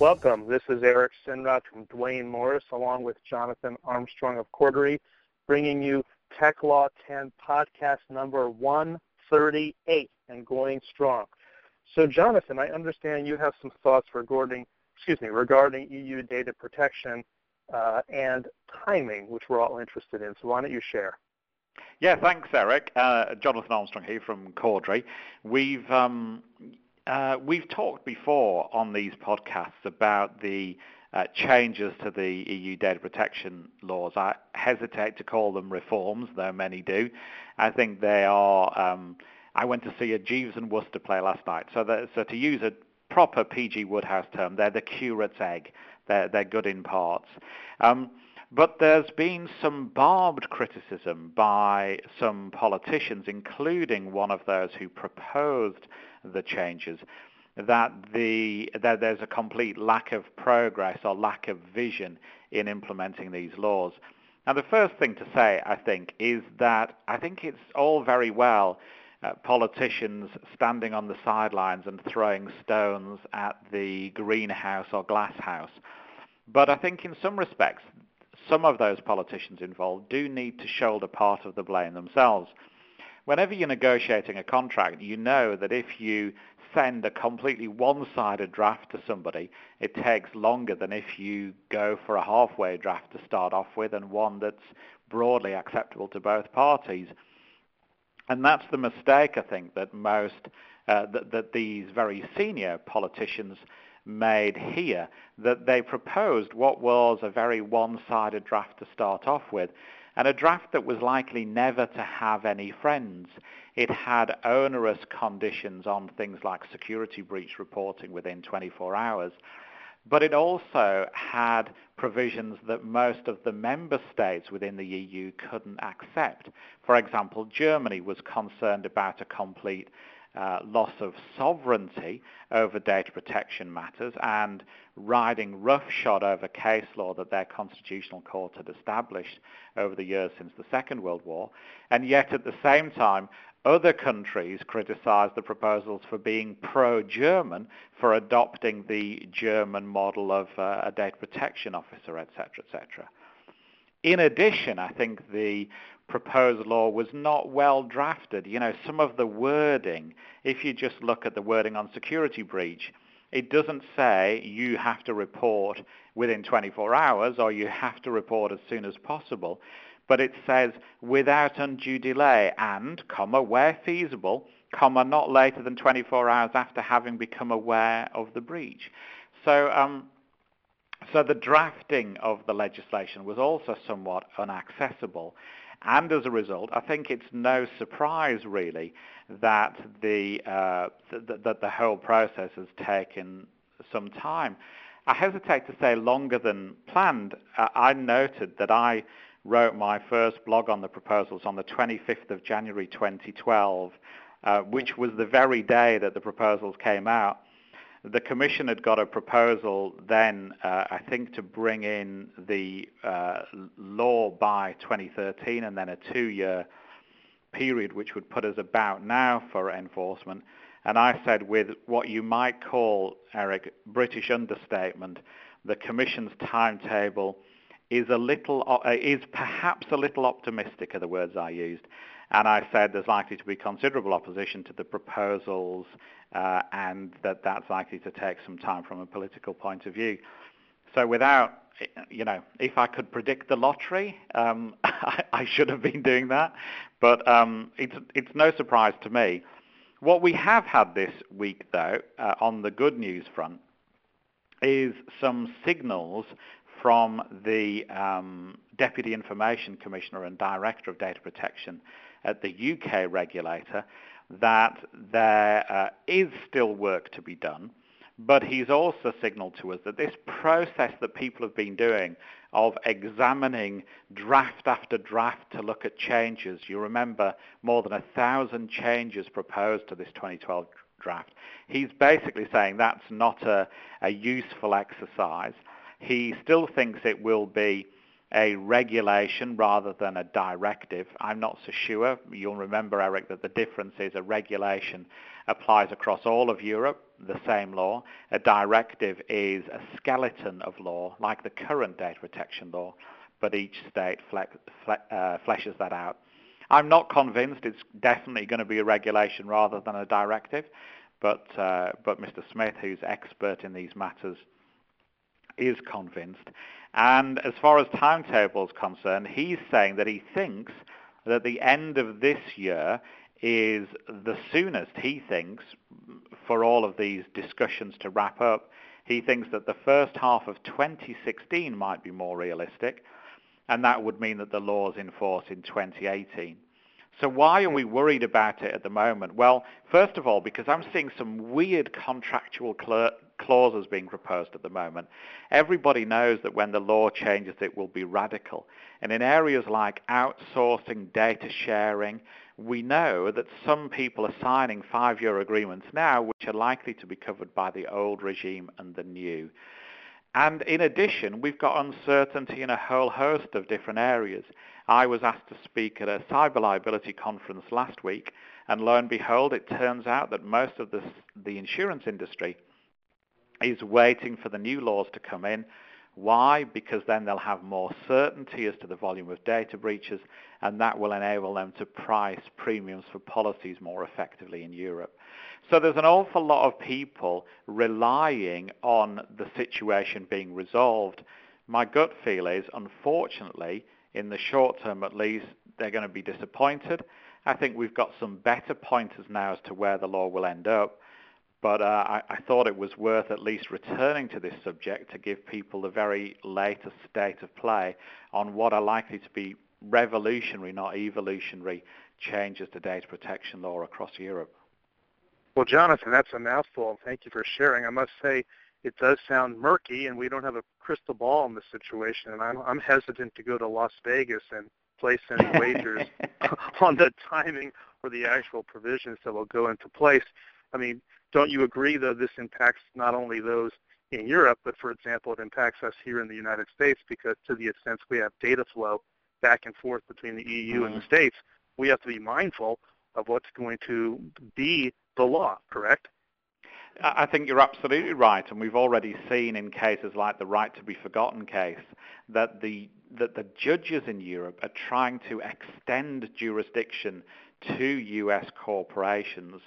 Welcome. This is Eric Sinrod from Duane Morris, along with Jonathan Armstrong of Cordery, bringing you Tech Law 10 podcast number 138 and going strong. So, Jonathan, I understand you have some thoughts regarding, excuse me, regarding EU data protection uh, and timing, which we're all interested in. So, why don't you share? Yeah, thanks, Eric. Uh, Jonathan Armstrong here from Cordery. We've um, uh, we've talked before on these podcasts about the uh, changes to the EU data protection laws. I hesitate to call them reforms, though many do. I think they are. Um, I went to see a Jeeves and Wooster play last night, so so to use a proper PG Wodehouse term, they're the curate's egg. They're, they're good in parts. Um, but there's been some barbed criticism by some politicians, including one of those who proposed the changes, that, the, that there's a complete lack of progress or lack of vision in implementing these laws. Now, the first thing to say, I think, is that I think it's all very well uh, politicians standing on the sidelines and throwing stones at the greenhouse or glasshouse. But I think in some respects, some of those politicians involved do need to shoulder part of the blame themselves whenever you're negotiating a contract, you know that if you send a completely one-sided draft to somebody, it takes longer than if you go for a halfway draft to start off with and one that's broadly acceptable to both parties. And that's the mistake, I think, that most, uh, that, that these very senior politicians made here, that they proposed what was a very one-sided draft to start off with and a draft that was likely never to have any friends. It had onerous conditions on things like security breach reporting within 24 hours, but it also had provisions that most of the member states within the EU couldn't accept. For example, Germany was concerned about a complete uh, loss of sovereignty over data protection matters and riding roughshod over case law that their constitutional court had established over the years since the Second World War. And yet at the same time, other countries criticized the proposals for being pro-German, for adopting the German model of uh, a data protection officer, etc., etc. In addition, I think the proposed law was not well drafted. You know, some of the wording, if you just look at the wording on security breach, it doesn't say you have to report within 24 hours or you have to report as soon as possible, but it says without undue delay and, comma, where feasible, comma, not later than 24 hours after having become aware of the breach. So, um, so the drafting of the legislation was also somewhat inaccessible. And as a result, I think it's no surprise really that the uh, th- that the whole process has taken some time. I hesitate to say longer than planned. Uh, I noted that I wrote my first blog on the proposals on the 25th of January 2012, uh, which was the very day that the proposals came out the Commission had got a proposal then, uh, I think, to bring in the uh, law by 2013 and then a two-year period which would put us about now for enforcement. And I said with what you might call, Eric, British understatement, the Commission's timetable is a little, uh, is perhaps a little optimistic, are the words I used. And I said there's likely to be considerable opposition to the proposals uh, and that that's likely to take some time from a political point of view. So without, you know, if I could predict the lottery, um, I, I, should have been doing that. But um, it's, it's no surprise to me. What we have had this week, though, uh, on the good news front, is some signals from the um, Deputy Information Commissioner and Director of Data Protection at the UK regulator that there uh, is still work to be done, but he's also signaled to us that this process that people have been doing of examining draft after draft to look at changes, you remember more than a thousand changes proposed to this 2012 draft. He's basically saying that's not a, a useful exercise. He still thinks it will be a regulation rather than a directive. I'm not so sure. You'll remember, Eric, that the difference is a regulation applies across all of Europe, the same law. A directive is a skeleton of law, like the current data protection law, but each state fle- uh, fleshes that out. I'm not convinced it's definitely going to be a regulation rather than a directive, but uh, but Mr. Smith, who's expert in these matters, is convinced. And as far as timetable is concerned, he's saying that he thinks that the end of this year is the soonest he thinks for all of these discussions to wrap up. He thinks that the first half of 2016 might be more realistic, and that would mean that the law is in force in 2018. So why are we worried about it at the moment? Well, first of all, because I'm seeing some weird contractual cl- clauses being proposed at the moment. Everybody knows that when the law changes, it will be radical. And in areas like outsourcing, data sharing, we know that some people are signing five-year agreements now which are likely to be covered by the old regime and the new. And in addition, we've got uncertainty in a whole host of different areas. I was asked to speak at a cyber liability conference last week, and lo and behold, it turns out that most of the, the insurance industry is waiting for the new laws to come in. Why? Because then they'll have more certainty as to the volume of data breaches, and that will enable them to price premiums for policies more effectively in Europe. So there's an awful lot of people relying on the situation being resolved. My gut feel is, unfortunately, in the short term at least, they're going to be disappointed. I think we've got some better pointers now as to where the law will end up but uh, I, I, thought it was worth at least returning to this subject to give people the very latest state of play on what are likely to be revolutionary, not evolutionary, changes to data protection law across Europe. Well, Jonathan, that's a mouthful. Thank you for sharing. I must say, it does sound murky, and we don't have a crystal ball in this situation. And I'm, I'm hesitant to go to Las Vegas and place any wagers on the timing or the actual provisions that will go into place. I mean, don't you agree, though, this impacts not only those in Europe, but for example, it impacts us here in the United States because to the extent we have data flow back and forth between the EU mm-hmm. and the mm-hmm. States, we have to be mindful of what's going to be the law, correct? I think you're absolutely right, and we've already seen in cases like the right to be forgotten case that the that the judges in Europe are trying to extend jurisdiction to U.S. corporations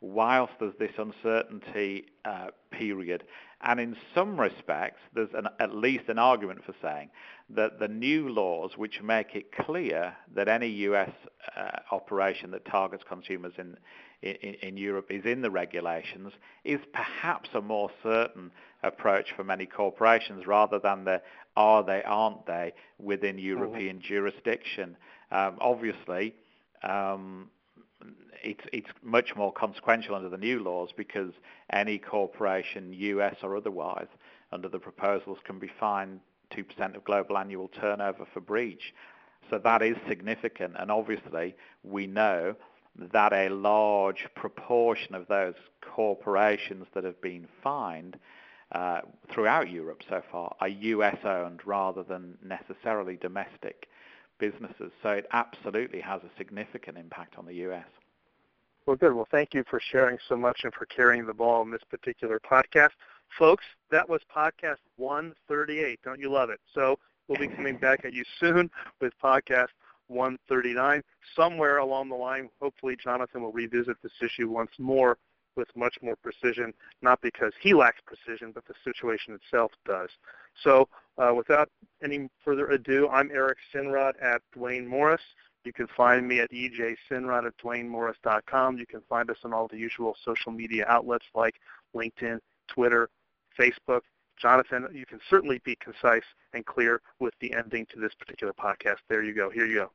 whilst there's this uncertainty uh, period. And in some respects, there's an, at least an argument for saying that the new laws, which make it clear that any U.S. Uh, operation that targets consumers in, in, in Europe is in the regulations, is perhaps a more certain approach for many corporations rather than the are they, aren't they within mm-hmm. European mm-hmm. jurisdiction. Um, obviously, um, it's it's much more consequential under the new laws because any corporation, US or otherwise, under the proposals can be fined 2% of global annual turnover for breach. So that is significant, and obviously we know that a large proportion of those corporations that have been fined uh, throughout Europe so far are US owned rather than necessarily domestic businesses. So it absolutely has a significant impact on the US. Well, good. Well, thank you for sharing so much and for carrying the ball in this particular podcast. Folks, that was podcast 138. Don't you love it? So we'll be coming back at you soon with podcast 139. Somewhere along the line, hopefully Jonathan will revisit this issue once more with much more precision, not because he lacks precision, but the situation itself does. So uh, without any further ado, I'm Eric Sinrod at Duane Morris. You can find me at ejsinrod at duanemorris.com. You can find us on all the usual social media outlets like LinkedIn, Twitter, Facebook. Jonathan, you can certainly be concise and clear with the ending to this particular podcast. There you go. Here you go.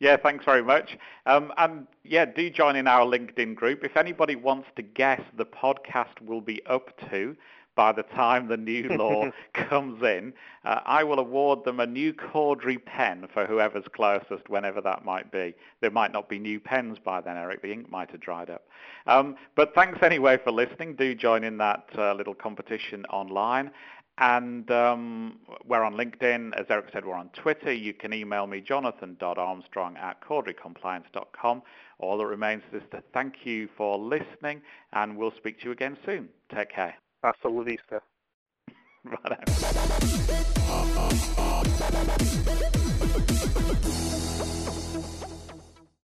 Yeah, thanks very much. Um, and yeah, do join in our LinkedIn group. If anybody wants to guess the podcast will be up to, by the time the new law comes in, uh, I will award them a new Cordery pen for whoever's closest, whenever that might be. There might not be new pens by then, Eric. The ink might have dried up. Um, but thanks anyway for listening. Do join in that uh, little competition online. and um, we're on LinkedIn. As Eric said, we're on Twitter. You can email me, jonathan.armstrong at corderycompliance.com. All that remains is to thank you for listening, and we'll speak to you again soon. Take care. Hasta la vista.